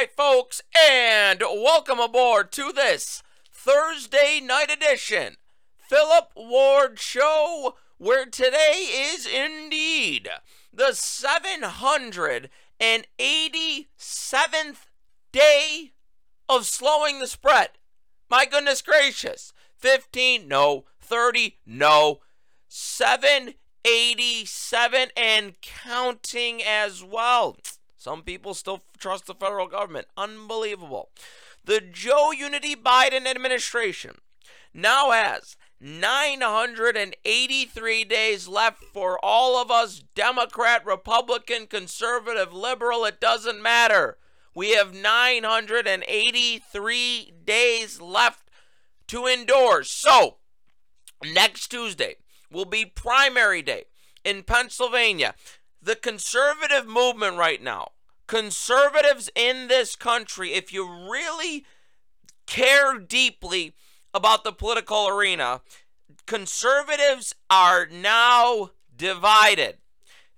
right, folks, and welcome aboard to this Thursday night edition Philip Ward Show, where today is indeed the 787th day of slowing the spread. My goodness gracious. 15, no. 30, no. 787 and counting as well. Some people still trust the federal government. Unbelievable. The Joe Unity Biden administration now has 983 days left for all of us Democrat, Republican, conservative, liberal, it doesn't matter. We have 983 days left to endorse. So, next Tuesday will be primary day in Pennsylvania the conservative movement right now, conservatives in this country, if you really care deeply about the political arena, conservatives are now divided.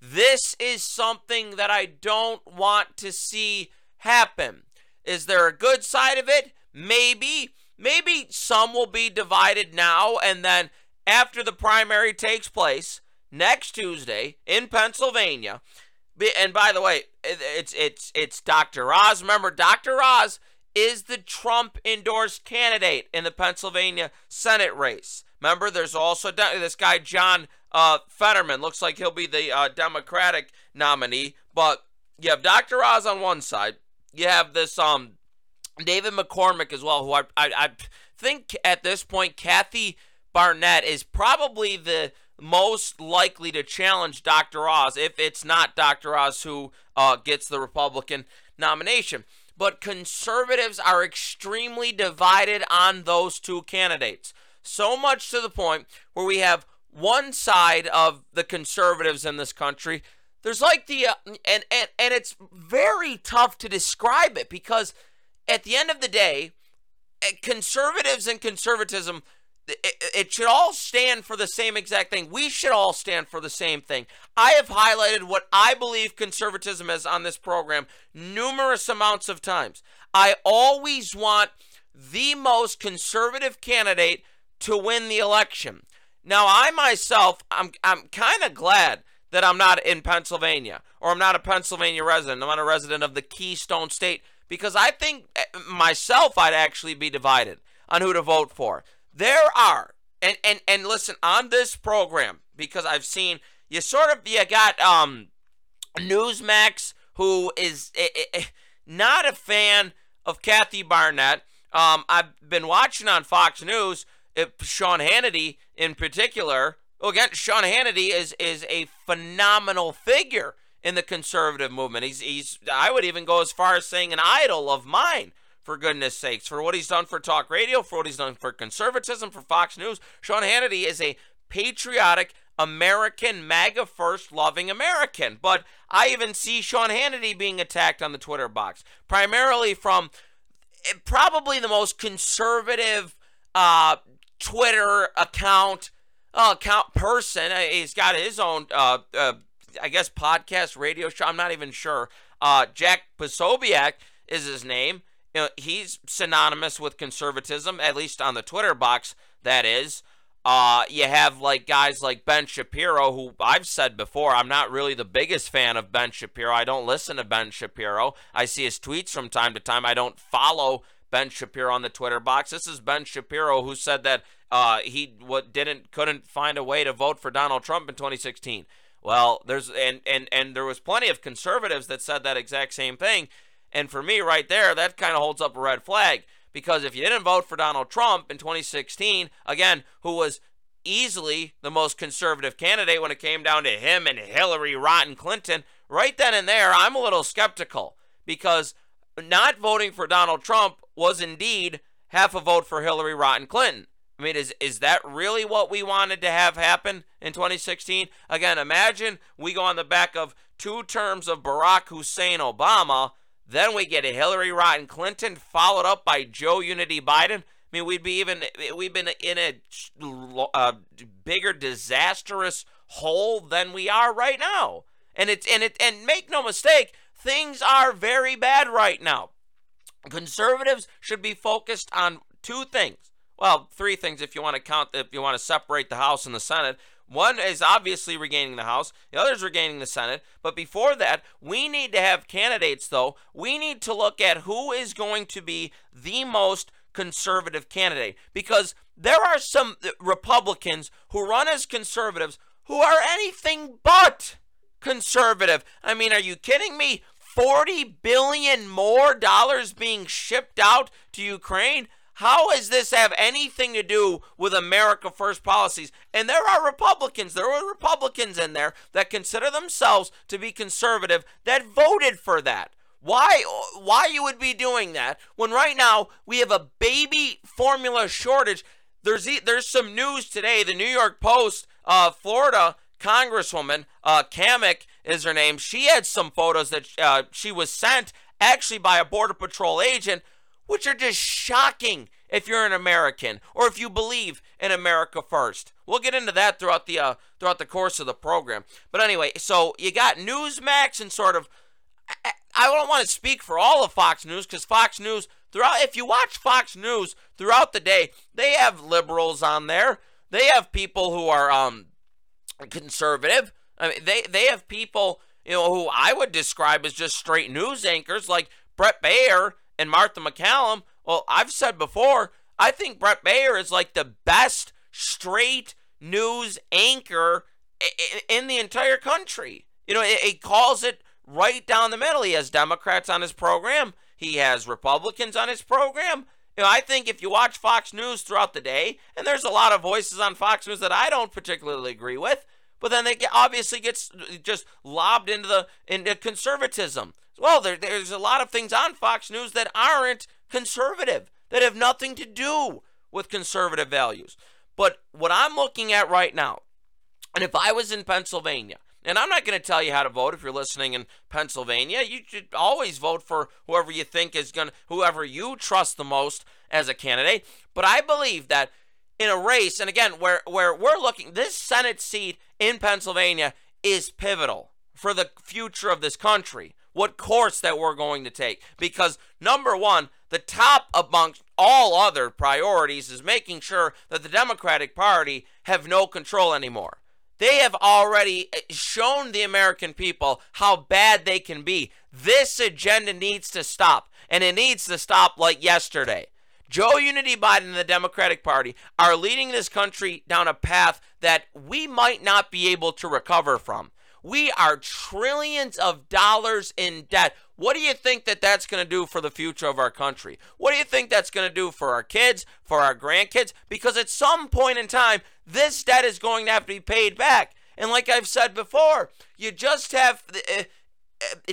This is something that I don't want to see happen. Is there a good side of it? Maybe. Maybe some will be divided now, and then after the primary takes place, next Tuesday in Pennsylvania. And by the way, it's it's it's Dr. Oz. Remember, Dr. Oz is the Trump endorsed candidate in the Pennsylvania Senate race. Remember, there's also this guy John uh, Fetterman. Looks like he'll be the uh, Democratic nominee. But you have Dr. Oz on one side. You have this um David McCormick as well, who I I, I think at this point Kathy Barnette is probably the most likely to challenge Dr. Oz if it's not Dr. Oz who uh, gets the Republican nomination. But conservatives are extremely divided on those two candidates. So much to the point where we have one side of the conservatives in this country. There's like the uh, and and and it's very tough to describe it because at the end of the day, eh, conservatives and conservatism it, should all stand for the same exact thing. We should all stand for the same thing. I have highlighted what I believe conservatism is on this program numerous amounts of times. I always want the most conservative candidate to win the election. Now, I myself, I'm, I'm kind of glad that I'm not in Pennsylvania or I'm not a Pennsylvania resident. I'm not a resident of the Keystone State because I think eh, myself I'd actually be divided on who to vote for. There are, and and and listen on this program because I've seen you sort of you got um Newsmax who is eh, eh, eh, not a fan of Kathy Barnette. Um, I've been watching on Fox News. Sean Hannity in particular. Again, Sean Hannity is is a phenomenal figure in the conservative movement. He's he's I would even go as far as saying an idol of mine for goodness sakes, for what he's done for talk radio, for what he's done for conservatism, for Fox News. Sean Hannity is a patriotic, American, MAGA first loving American. But I even see Sean Hannity being attacked on the Twitter box, primarily from eh, probably the most conservative uh, Twitter account uh, account person. Uh, he's got his own, uh, uh, I guess, podcast, radio show. I'm not even sure. Uh, Jack Posobiec is his name you know, he's synonymous with conservatism, at least on the Twitter box, that is. Uh, you have like guys like Ben Shapiro, who I've said before, I'm not really the biggest fan of Ben Shapiro. I don't listen to Ben Shapiro. I see his tweets from time to time. I don't follow Ben Shapiro on the Twitter box. This is Ben Shapiro who said that uh, he what didn't couldn't find a way to vote for Donald Trump in 2016. Well, there's and and and there was plenty of conservatives that said that exact same thing. And for me, right there, that kind of holds up a red flag because if you didn't vote for Donald Trump in 2016, again, who was easily the most conservative candidate when it came down to him and Hillary Rotten Clinton, right then and there, I'm a little skeptical because not voting for Donald Trump was indeed half a vote for Hillary Rotten Clinton. I mean, is is that really what we wanted to have happen in 2016? Again, imagine we go on the back of two terms of Barack Hussein Obama then we get Hillary Rotten Clinton followed up by Joe Unity Biden. I mean, we'd be even we've been in a, a uh, bigger disastrous hole than we are right now. And it's and it and make no mistake, things are very bad right now. Conservatives should be focused on two things. Well, three things if you want to count, if you want to separate the House and the Senate. One is obviously regaining the House, the other is regaining the Senate. But before that, we need to have candidates, though. We need to look at who is going to be the most conservative candidate because there are some Republicans who run as conservatives who are anything but conservative. I mean, are you kidding me? 40 billion more dollars being shipped out to Ukraine? How does this have anything to do with America First policies? And there are Republicans, there were Republicans in there that consider themselves to be conservative that voted for that. Why why you would be doing that when right now we have a baby formula shortage? There's there's some news today. The New York Post, uh, Florida Congresswoman uh, is her name. She had some photos that uh, she was sent actually by a Border Patrol agent, which are just shocking if you're an American or if you believe in America first. We'll get into that throughout the uh, throughout the course of the program. But anyway, so you got Newsmax and sort of. I, I don't want to speak for all of Fox News because Fox News throughout. If you watch Fox News throughout the day, they have liberals on there. They have people who are um conservative. I mean, they they have people you know who I would describe as just straight news anchors like Bret Baier and Martha MacCallum, Well, I've said before, I think Bret Baier is like the best straight news anchor in the entire country. You know, he calls it right down the middle. He has Democrats on his program. He has Republicans on his program. You know, I think if you watch Fox News throughout the day, and there's a lot of voices on Fox News that I don't particularly agree with, but then they get, obviously gets just lobbed into the into conservatism. Well, there, there's a lot of things on Fox News that aren't conservative, that have nothing to do with conservative values. But what I'm looking at right now, and if I was in Pennsylvania, and I'm not going to tell you how to vote if you're listening in Pennsylvania. You should always vote for whoever you think is going to, whoever you trust the most as a candidate. But I believe that in a race, and again, where, where we're looking, this Senate seat in Pennsylvania is pivotal for the future of this country, what course that we're going to take. Because number one, the top amongst all other priorities is making sure that the Democratic Party have no control anymore. They have already eh, shown the American people how bad they can be. This agenda needs to stop, and it needs to stop like yesterday. Joe Unity Biden and the Democratic Party are leading this country down a path that we might not be able to recover from. We are trillions of dollars in debt. What do you think that that's going to do for the future of our country? What do you think that's going to do for our kids, for our grandkids? Because at some point in time, this debt is going to have to be paid back. And like I've said before, you just have uh,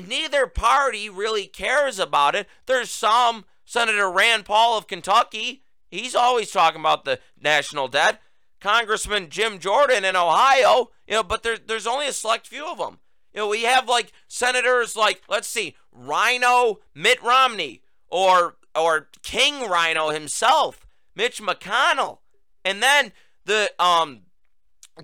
neither party really cares about it. There's some Senator Rand Paul of Kentucky, he's always talking about the national debt. Congressman Jim Jordan in Ohio, you know, but there, there's only a select few of them. You know, we have like senators like, let's see, Rhino Mitt Romney or or King Rhino himself, Mitch McConnell. And then the um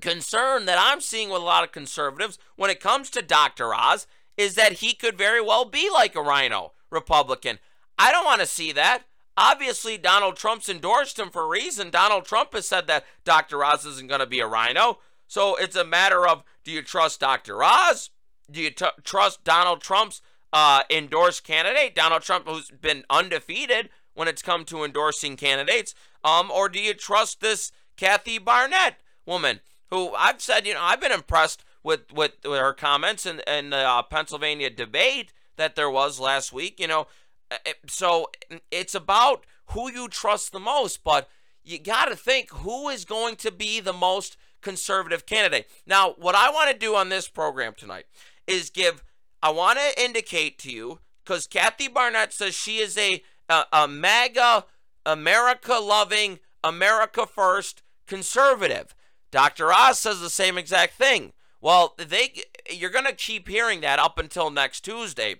concern that I'm seeing with a lot of conservatives when it comes to Dr. Oz is that he could very well be like a Rhino Republican. I don't want to see that. Obviously, Donald Trump's endorsed him for a reason. Donald Trump has said that Dr. Oz isn't going to be a rhino. So it's a matter of do you trust Dr. Oz? Do you t- trust Donald Trump's uh, endorsed candidate? Donald Trump, who's been undefeated when it's come to endorsing candidates. Um, or do you trust this Kathy Barnette woman who I've said, you know, I've been impressed with, with, with her comments in, in the uh, Pennsylvania debate that there was last week. You know, Uh, so it's about who you trust the most, but you got to think who is going to be the most conservative candidate. Now, what I want to do on this program tonight is give, I want to indicate to you, because Kathy Barnette says she is a, a, a MAGA, America loving, America first conservative. Dr. Oz says the same exact thing. Well, they you're going to keep hearing that up until next Tuesday.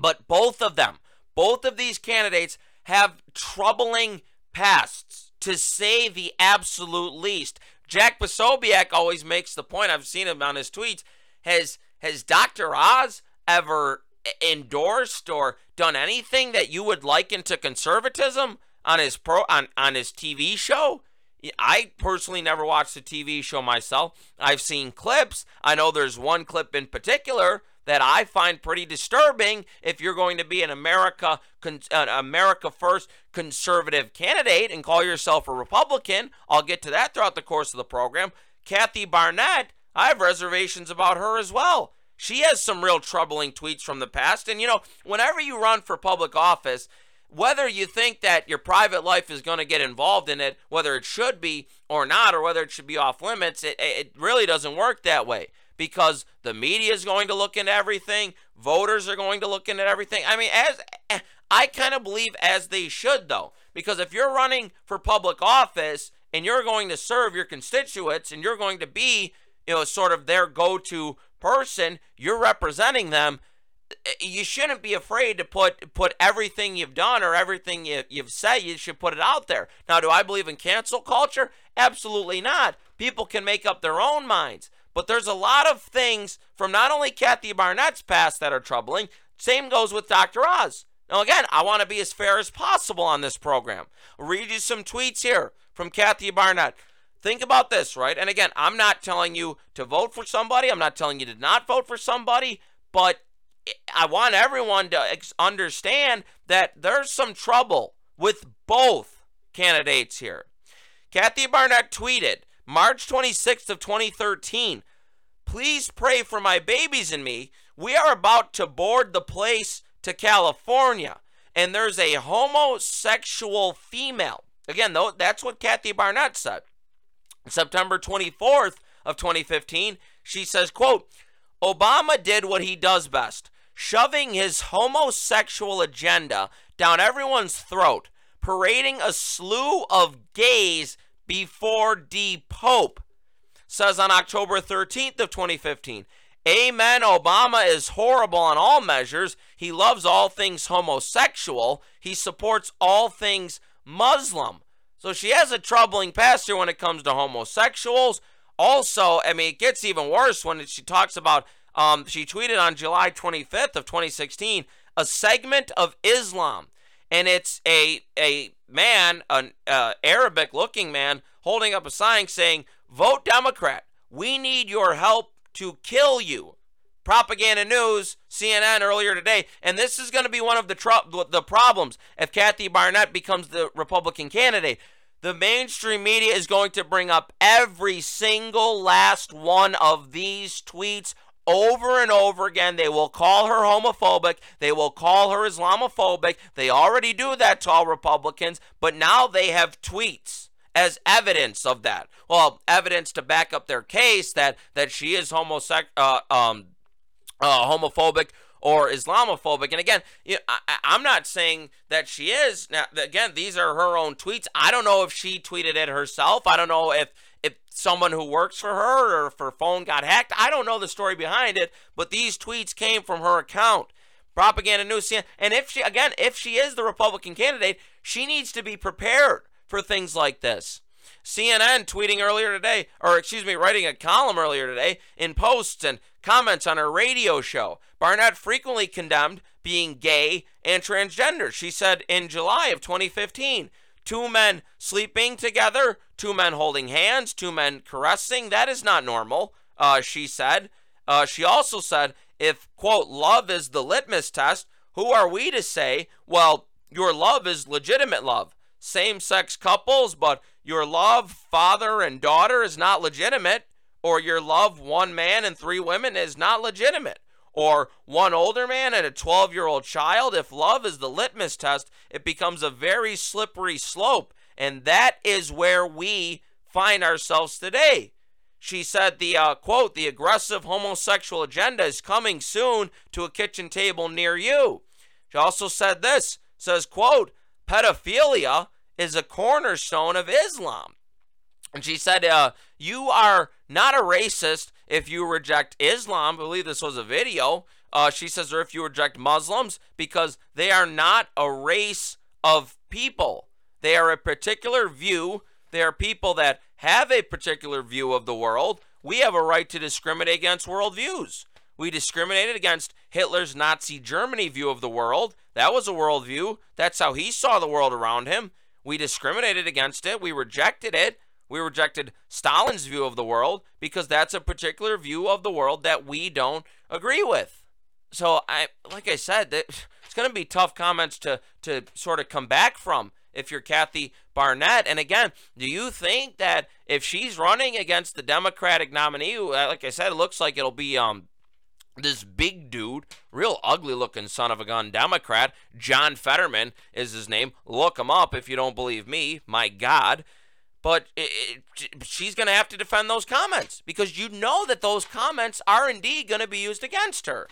But both of them both of these candidates have troubling pasts, to say the absolute least. Jack Posobiec always makes the point, I've seen him on his tweets, has has Dr. Oz ever endorsed or done anything that you would liken to conservatism on his pro on, on his TV show? I personally never watched the TV show myself. I've seen clips. I know there's one clip in particular that I find pretty disturbing if you're going to be an America an America first conservative candidate and call yourself a Republican. I'll get to that throughout the course of the program. Kathy Barnette, I have reservations about her as well. She has some real troubling tweets from the past and you know, whenever you run for public office, whether you think that your private life is going to get involved in it, whether it should be or not, or whether it should be off limits, it, it really doesn't work that way because the media is going to look into everything, voters are going to look into everything. I mean, as I kind of believe as they should though, because if you're running for public office and you're going to serve your constituents and you're going to be, you know, sort of their go-to person, you're representing them, you shouldn't be afraid to put put everything you've done or everything you, you've said you should put it out there. Now do i believe in cancel culture? Absolutely not. People can make up their own minds but there's a lot of things from not only Kathy Barnette's past that are troubling, same goes with Dr. Oz. Now, again, I want to be as fair as possible on this program. I'll read you some tweets here from Kathy Barnette. Think about this, right? And again, I'm not telling you to vote for somebody. I'm not telling you to not vote for somebody, but I want everyone to understand that there's some trouble with both candidates here. Kathy Barnette tweeted March 26th of 2013 Please pray for my babies and me. We are about to board the place to California, and there's a homosexual female. Again, though, that's what Kathy Barnette said. September 24th of 2015, she says, quote, Obama did what he does best, shoving his homosexual agenda down everyone's throat, parading a slew of gays before D Pope says on October 13th of 2015, Amen. Obama is horrible on all measures. He loves all things homosexual. He supports all things Muslim. So she has a troubling pastor when it comes to homosexuals. Also, I mean, it gets even worse when she talks about. Um, she tweeted on July 25th of 2016 a segment of Islam, and it's a a man, an uh, Arabic-looking man, holding up a sign saying, Vote Democrat. We need your help to kill you. Propaganda News, CNN earlier today, and this is going to be one of the tr- the problems if Kathy Barnette becomes the Republican candidate. The mainstream media is going to bring up every single last one of these tweets over and over again. They will call her homophobic. They will call her Islamophobic. They already do that to all Republicans, but now they have tweets as evidence of that. Well, evidence to back up their case that that she is homosexual, uh, um, uh, homophobic or Islamophobic. And again, you know, I, am not saying that she is. Now, again, these are her own tweets. I don't know if she tweeted it herself. I don't know if if someone who works for her or if her phone got hacked. I don't know the story behind it, but these tweets came from her account. Propaganda News, and if she again, if she is the Republican candidate, she needs to be prepared for things like this. CNN tweeting earlier today, or excuse me, writing a column earlier today in posts and comments on her radio show. Barnette frequently condemned being gay and transgender. She said in July of 2015, two men sleeping together, two men holding hands, two men caressing, that is not normal, uh, she said. Uh, she also said, if, quote, love is the litmus test, who are we to say, well, your love is legitimate love? same sex couples, but your love, father and daughter, is not legitimate, or your love, one man and three women, is not legitimate, or one older man and a 12 year old child. If love is the litmus test, it becomes a very slippery slope. And that is where we find ourselves today. She said the uh, quote, the aggressive homosexual agenda is coming soon to a kitchen table near you. She also said this says, quote, pedophilia is a cornerstone of Islam. And she said, uh, You are not a racist if you reject Islam. I believe this was a video. Uh, she says, or if you reject Muslims, because they are not a race of people. They are a particular view. They are people that have a particular view of the world. We have a right to discriminate against worldviews. We discriminated against Hitler's Nazi Germany view of the world. That was a worldview. That's how he saw the world around him. We discriminated against it. We rejected it. We rejected Stalin's view of the world because that's a particular view of the world that we don't agree with. So I like I said, it's going to be tough comments to to sort of come back from if you're Kathy Barnette. And again, do you think that if she's running against the Democratic nominee, like I said, it looks like it'll be um this big dude, real ugly looking son of a gun Democrat, John Fetterman is his name. Look him up if you don't believe me. My God. But it, it, she's going to have to defend those comments because you know that those comments are indeed going to be used against her.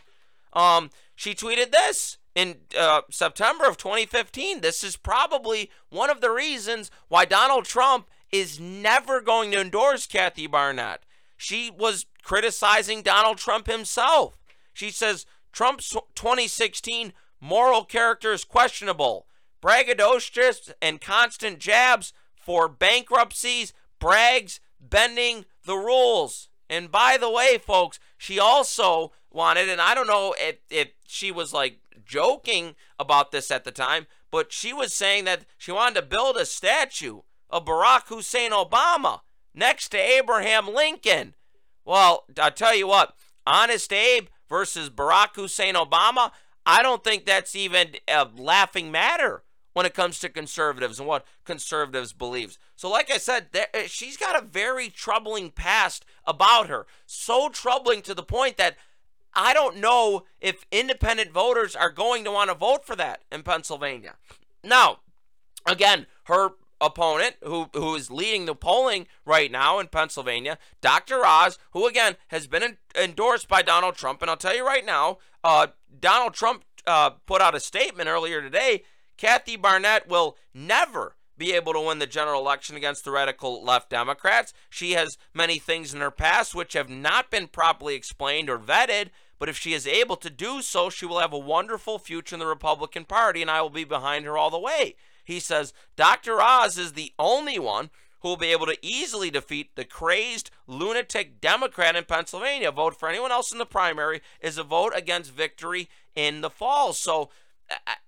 Um, she tweeted this in uh, September of 2015. This is probably one of the reasons why Donald Trump is never going to endorse Kathy Barnette. She was criticizing Donald Trump himself. She says Trump's 2016 moral character is questionable. Braggadocious and constant jabs for bankruptcies, brags, bending the rules. And by the way, folks, she also wanted, and I don't know if, if she was like joking about this at the time, but she was saying that she wanted to build a statue of Barack Hussein Obama next to Abraham Lincoln. Well, I'll tell you what, Honest Abe versus Barack Hussein Obama, I don't think that's even a laughing matter when it comes to conservatives and what conservatives believes. So, like I said, eh, she's got a very troubling past about her. So troubling to the point that I don't know if independent voters are going to want to vote for that in Pennsylvania. Now, again, her opponent who who is leading the polling right now in Pennsylvania, Dr. Oz, who again has been in, endorsed by Donald Trump, and I'll tell you right now, uh, Donald Trump uh, put out a statement earlier today. Kathy Barnette will never be able to win the general election against the radical left Democrats. She has many things in her past which have not been properly explained or vetted. But if she is able to do so, she will have a wonderful future in the Republican Party, and I will be behind her all the way. He says Dr. Oz is the only one who will be able to easily defeat the crazed lunatic Democrat in Pennsylvania. Vote for anyone else in the primary is a vote against victory in the fall. So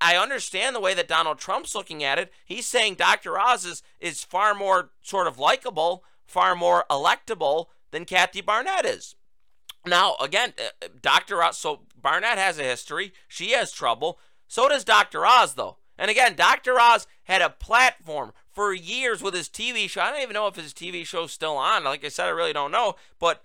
I understand the way that Donald Trump's looking at it. He's saying Dr. Oz is, is far more sort of likable, far more electable than Kathy Barnette is. Now, again, uh, Dr. Oz, so Barnette has a history. She has trouble. So does Dr. Oz, though. And again, Dr. Oz had a platform for years with his TV show. I don't even know if his TV show's still on. Like I said, I really don't know. But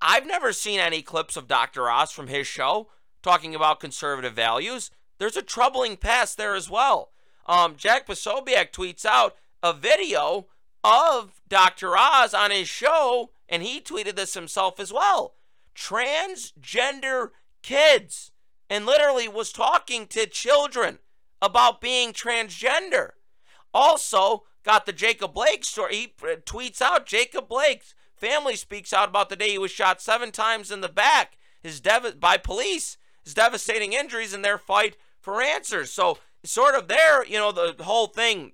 I've never seen any clips of Dr. Oz from his show talking about conservative values. There's a troubling past there as well. Um, Jack Posobiec tweets out a video of Dr. Oz on his show, and he tweeted this himself as well. Transgender kids, and literally was talking to children about being transgender. Also, got the Jacob Blake story. He uh, tweets out Jacob Blake's family speaks out about the day he was shot seven times in the back his dev- by police, his devastating injuries in their fight for answers. So, sort of there, you know, the whole thing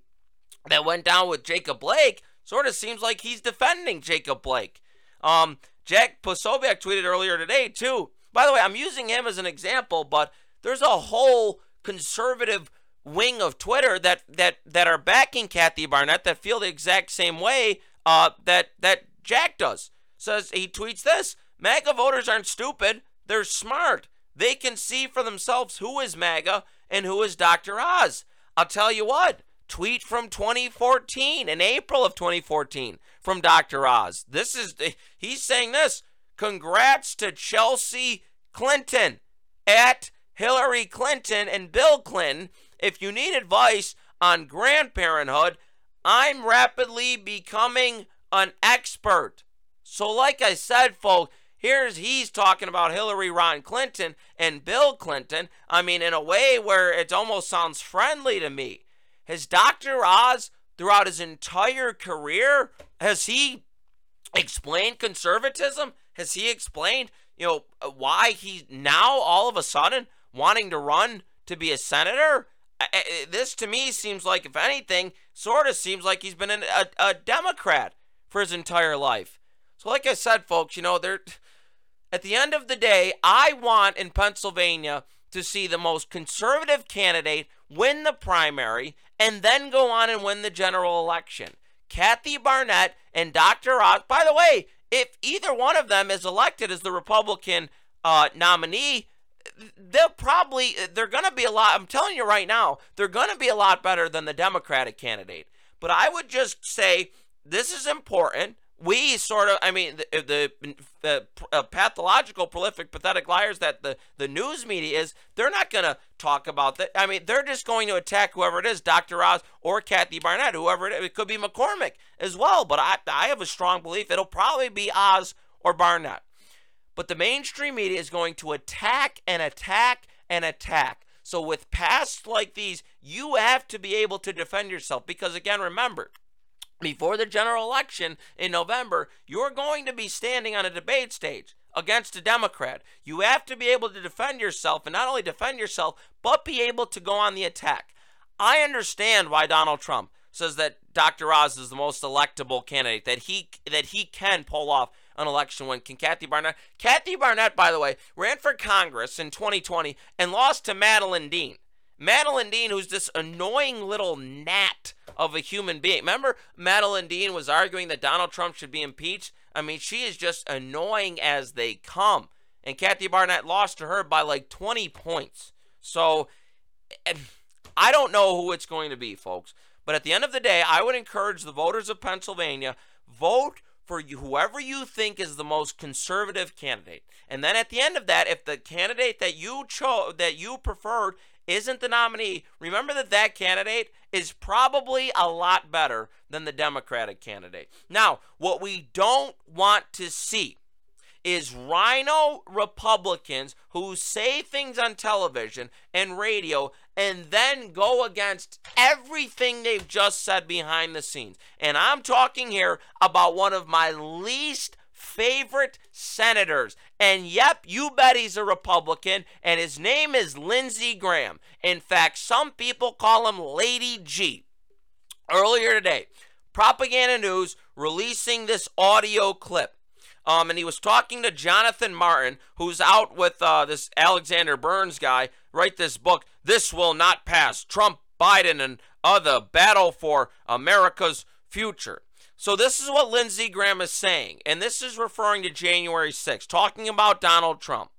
that went down with Jacob Blake sort of seems like he's defending Jacob Blake. Um, Jack Posobiec tweeted earlier today, too. By the way, I'm using him as an example, but there's a whole conservative wing of Twitter that that that are backing Kathy Barnette that feel the exact same way uh, that that Jack does. Says he tweets this: MAGA voters aren't stupid; they're smart. They can see for themselves who is MAGA and who is Dr. Oz. I'll tell you what. Tweet from 2014 in April of 2014 from Dr. Oz. This is he's saying this. Congrats to Chelsea Clinton at Hillary Clinton and Bill Clinton. If you need advice on grandparenthood, I'm rapidly becoming an expert. So, like I said, folks, here's he's talking about Hillary Ron Clinton and Bill Clinton. I mean, in a way where it almost sounds friendly to me. Has Dr. Oz, throughout his entire career, has he explained conservatism? Has he explained, you know, why he's now all of a sudden wanting to run to be a senator. This to me seems like, if anything, sort of seems like he's been a, a Democrat for his entire life. So, like I said, folks, you know, at the end of the day, I want in Pennsylvania to see the most conservative candidate win the primary and then go on and win the general election. Kathy Barnette and Dr. Oz. By the way, if either one of them is elected as the Republican uh, nominee, they'll probably they're going to be a lot. I'm telling you right now, they're going to be a lot better than the Democratic candidate. But I would just say this is important we sort of, I mean, the, the, the uh, pathological, prolific, pathetic liars that the, the news media is, they're not going to talk about that. I mean, they're just going to attack whoever it is, Dr. Oz or Kathy Barnette, whoever it is. It could be McCormick as well, but I, I have a strong belief it'll probably be Oz or Barnette. But the mainstream media is going to attack and attack and attack. So with pasts like these, you have to be able to defend yourself because, again, remember, before the general election in November, you're going to be standing on a debate stage against a Democrat. You have to be able to defend yourself, and not only defend yourself, but be able to go on the attack. I understand why Donald Trump says that Dr. Oz is the most electable candidate, that he that he can pull off election win. Can Kathy Barnette? Kathy Barnette, by the way, ran for Congress in 2020 and lost to Madeleine Dean. Madeleine Dean, who's this annoying little gnat of a human being. Remember, Madeleine Dean was arguing that Donald Trump should be impeached? I mean, she is just annoying as they come. And Kathy Barnette lost to her by like 20 points. So, eh, I don't know who it's going to be, folks. But at the end of the day, I would encourage the voters of Pennsylvania vote for you, whoever you think is the most conservative candidate. And then at the end of that, if the candidate that you chose that you preferred isn't the nominee, remember that that candidate is probably a lot better than the Democratic candidate. Now, what we don't want to see is rhino Republicans who say things on television and radio and then go against everything they've just said behind the scenes. And I'm talking here about one of my least favorite senators. And yep, you bet he's a Republican, and his name is Lindsey Graham. In fact, some people call him Lady G. Earlier today, Propaganda News releasing this audio clip. Um, and he was talking to Jonathan Martin, who's out with uh, this Alexander Burns guy, write this book, This Will Not Pass Trump, Biden, and Other Battle for America's Future. So this is what Lindsey Graham is saying, and this is referring to January 6th, talking about Donald Trump.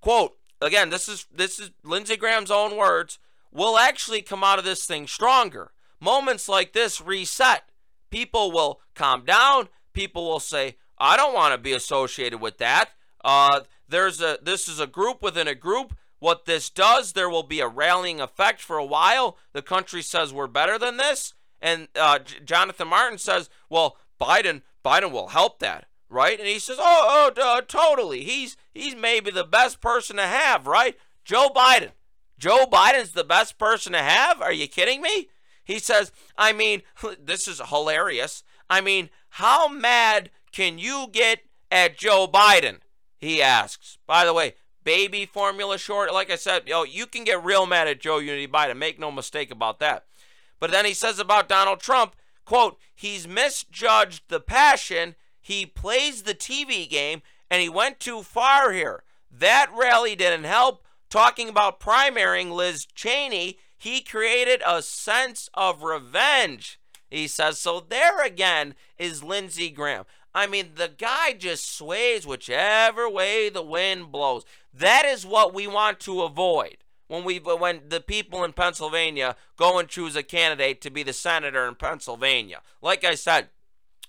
Quote, again, this is this is Lindsey Graham's own words, we'll actually come out of this thing stronger. Moments like this reset. People will calm down. People will say, I don't want to be associated with that. Uh, there's a this is a group within a group. What this does, there will be a rallying effect for a while. The country says we're better than this. And uh, J- Jonathan Martin says, well, Biden, Biden will help that, right? And he says, oh, oh, uh, totally. He's he's maybe the best person to have, right? Joe Biden. Joe Biden's the best person to have? Are you kidding me? He says, I mean, this is hilarious. I mean, how mad can you get at Joe Biden? He asks. By the way, baby formula short, like I said, yo, you can get real mad at Joe Unity Biden. Make no mistake about that. But then he says about Donald Trump, quote, he's misjudged the passion, he plays the TV game, and he went too far here. That rally didn't help. Talking about primarying Liz Cheney, he created a sense of revenge. He says, so there again is Lindsey Graham. I mean, the guy just sways whichever way the wind blows. That is what we want to avoid when we when the people in Pennsylvania go and choose a candidate to be the senator in Pennsylvania. Like I said,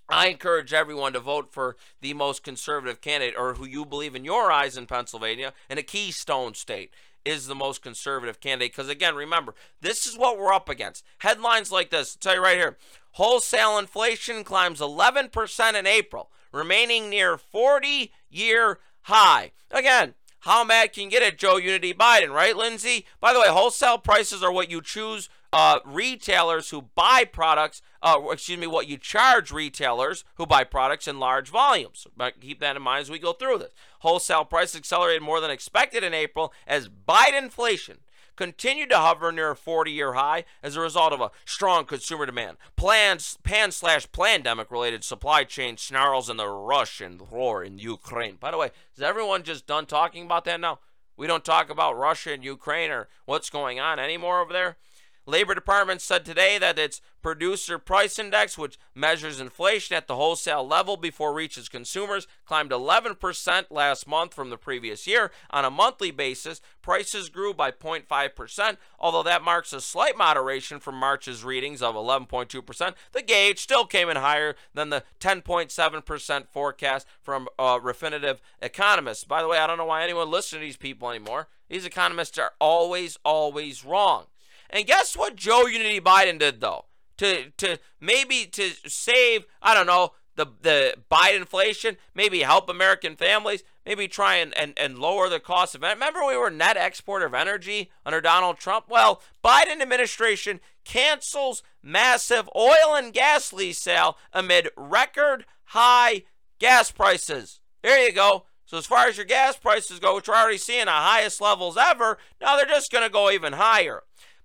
I encourage everyone to vote for the most conservative candidate or who you believe in your eyes in Pennsylvania in a keystone state is the most conservative candidate. Because again, remember, this is what we're up against. Headlines like this, I'll tell you right here. Wholesale inflation climbs 11% in April, remaining near 40 year high. Again, how mad can you get at Joe Unity Biden, right, Lindsey? By the way, wholesale prices are what you choose uh, retailers who buy products, uh, excuse me, what you charge retailers who buy products in large volumes. But keep that in mind as we go through this. Wholesale prices accelerated more than expected in April as Biden inflation continued to hover near a 40 year high as a result of a strong consumer demand, plans, pan slash pandemic related supply chain snarls, and the Russian war in Ukraine. By the way, is everyone just done talking about that now? We don't talk about Russia and Ukraine or what's going on anymore over there. Labor Department said today that its producer price index, which measures inflation at the wholesale level before reaches consumers, climbed 11% last month from the previous year. On a monthly basis, prices grew by 0.5%, although that marks a slight moderation from March's readings of 11.2%. The gauge still came in higher than the 10.7% forecast from uh, Refinitiv economists. By the way, I don't know why anyone listens to these people anymore. These economists are always, always wrong. And guess what Joe Unity Biden did though? To to maybe to save, I don't know, the the Biden inflation, maybe help American families, maybe try and, and, and lower the cost of it. Remember we were net exporter of energy under Donald Trump? Well, Biden administration cancels massive oil and gas lease sale amid record high gas prices. There you go. So as far as your gas prices go, which we're already seeing the highest levels ever, now they're just going to go even higher.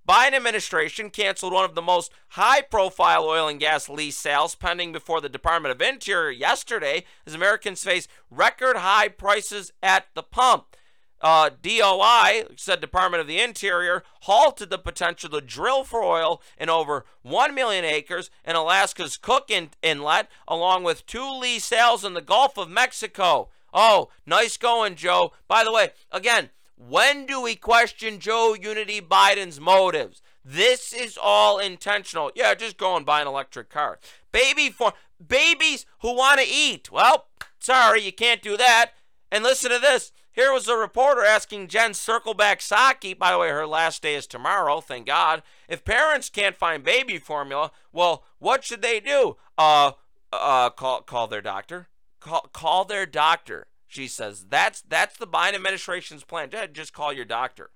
Biden administration canceled one of the most high profile oil and gas lease sales pending before the Department of Interior yesterday as Americans face record high prices at the pump. Uh, DOI, said Department of the Interior, halted the potential to drill for oil in over 1 million acres in Alaska's Cook in- Inlet, along with two lease sales in the Gulf of Mexico. Oh, nice going, Joe. By the way, again, when do we question Joe Unity Biden's motives? This is all intentional. Yeah, just go and buy an electric car. Baby for babies who want to eat. Well, sorry, you can't do that. And listen to this. Here was a reporter asking Jen Circleback Psaki, by the way, her last day is tomorrow, thank God. If parents can't find baby formula, well, what should they do? Uh, uh, call call their doctor. Call call their doctor. She says that's that's the Biden administration's plan. Just call your doctor.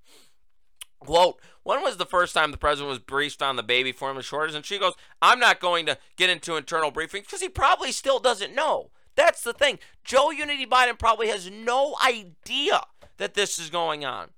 Quote, when was the first time the president was briefed on the baby formula shortage? And she goes, I'm not going to get into internal briefings because he probably still doesn't know. That's the thing. Joe Unity Biden probably has no idea that this is going on.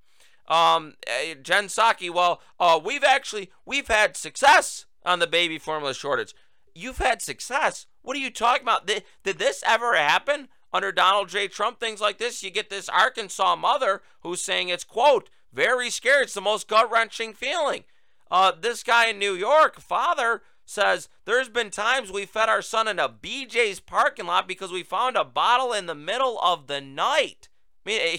Um, uh, Jen Psaki, well, uh, we've actually we've had success on the baby formula shortage. You've had success. What are you talking about? Did, did this ever happen? Under Donald J. Trump, things like this, you get this Arkansas mother who's saying it's, quote, very scared. It's the most gut wrenching feeling. Uh, this guy in New York, father, says there's been times we fed our son in a BJ's parking lot because we found a bottle in the middle of the night. I mean, eh,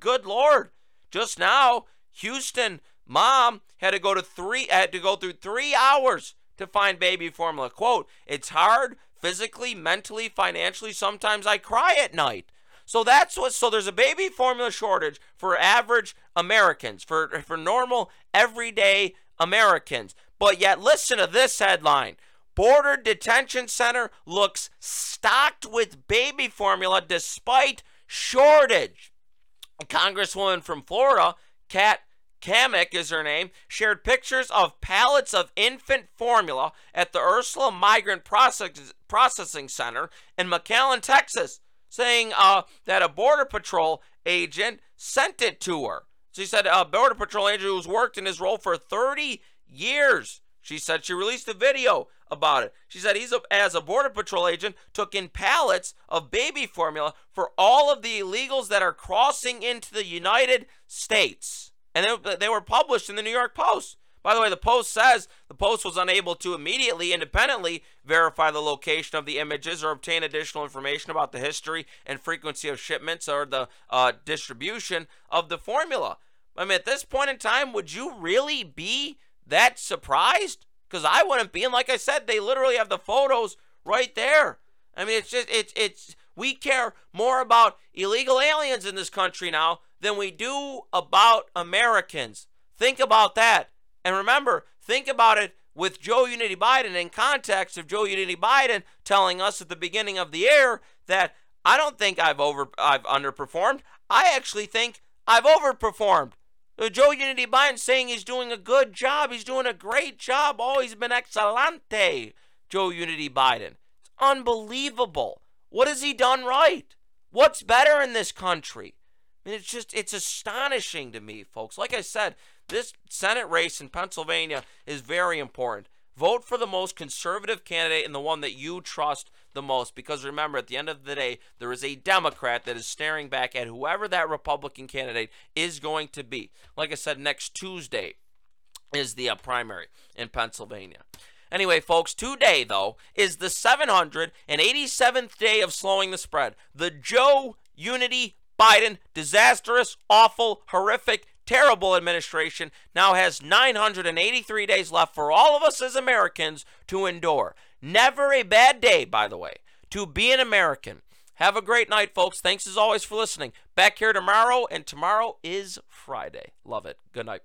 good lord. Just now, Houston mom had to go to three had to go through three hours to find baby formula. Quote, it's hard physically, mentally, financially. Sometimes I cry at night. So that's what so there's a baby formula shortage for average Americans, for for normal everyday Americans. But yet listen to this headline. Border Detention Center looks stocked with baby formula despite shortage. A Congresswoman from Florida, Kat Cammack is her name, shared pictures of pallets of infant formula at the Ursula Migrant Process- Processing Center in McAllen, Texas, saying uh, that a Border Patrol agent sent it to her. She said a Border Patrol agent who's worked in his role for 30 years. She said she released a video about it. She said he's a, as a border patrol agent took in pallets of baby formula for all of the illegals that are crossing into the United States and they, they were published in the New York Post. By the way, the Post says the Post was unable to immediately, independently verify the location of the images or obtain additional information about the history and frequency of shipments or the uh, distribution of the formula. I mean, at this point in time, would you really be that surprised? Because I wouldn't be. And like I said, they literally have the photos right there. I mean, it's just, it's, it's, we care more about illegal aliens in this country now than we do about Americans. Think about that. And remember, think about it with Joe Unity Biden in context of Joe Unity Biden telling us at the beginning of the year that I don't think I've over I've underperformed. I actually think I've overperformed. Joe Unity Biden saying he's doing a good job. He's doing a great job. Oh, he's been excelente. Joe Unity Biden. It's unbelievable. What has he done right? What's better in this country? I mean, it's just, it's astonishing to me, folks. Like I said, This Senate race in Pennsylvania is very important. Vote for the most conservative candidate and the one that you trust the most. Because remember, at the end of the day, there is a Democrat that is staring back at whoever that Republican candidate is going to be. Like I said, next Tuesday is the uh, primary in Pennsylvania. Anyway, folks, today, though, is the 787th day of slowing the spread. The Joe Unity Biden disastrous, awful, horrific, terrible administration now has 983 days left for all of us as Americans to endure. Never a bad day, by the way, to be an American. Have a great night, folks. Thanks as always for listening. Back here tomorrow, and tomorrow is Friday. Love it. Good night.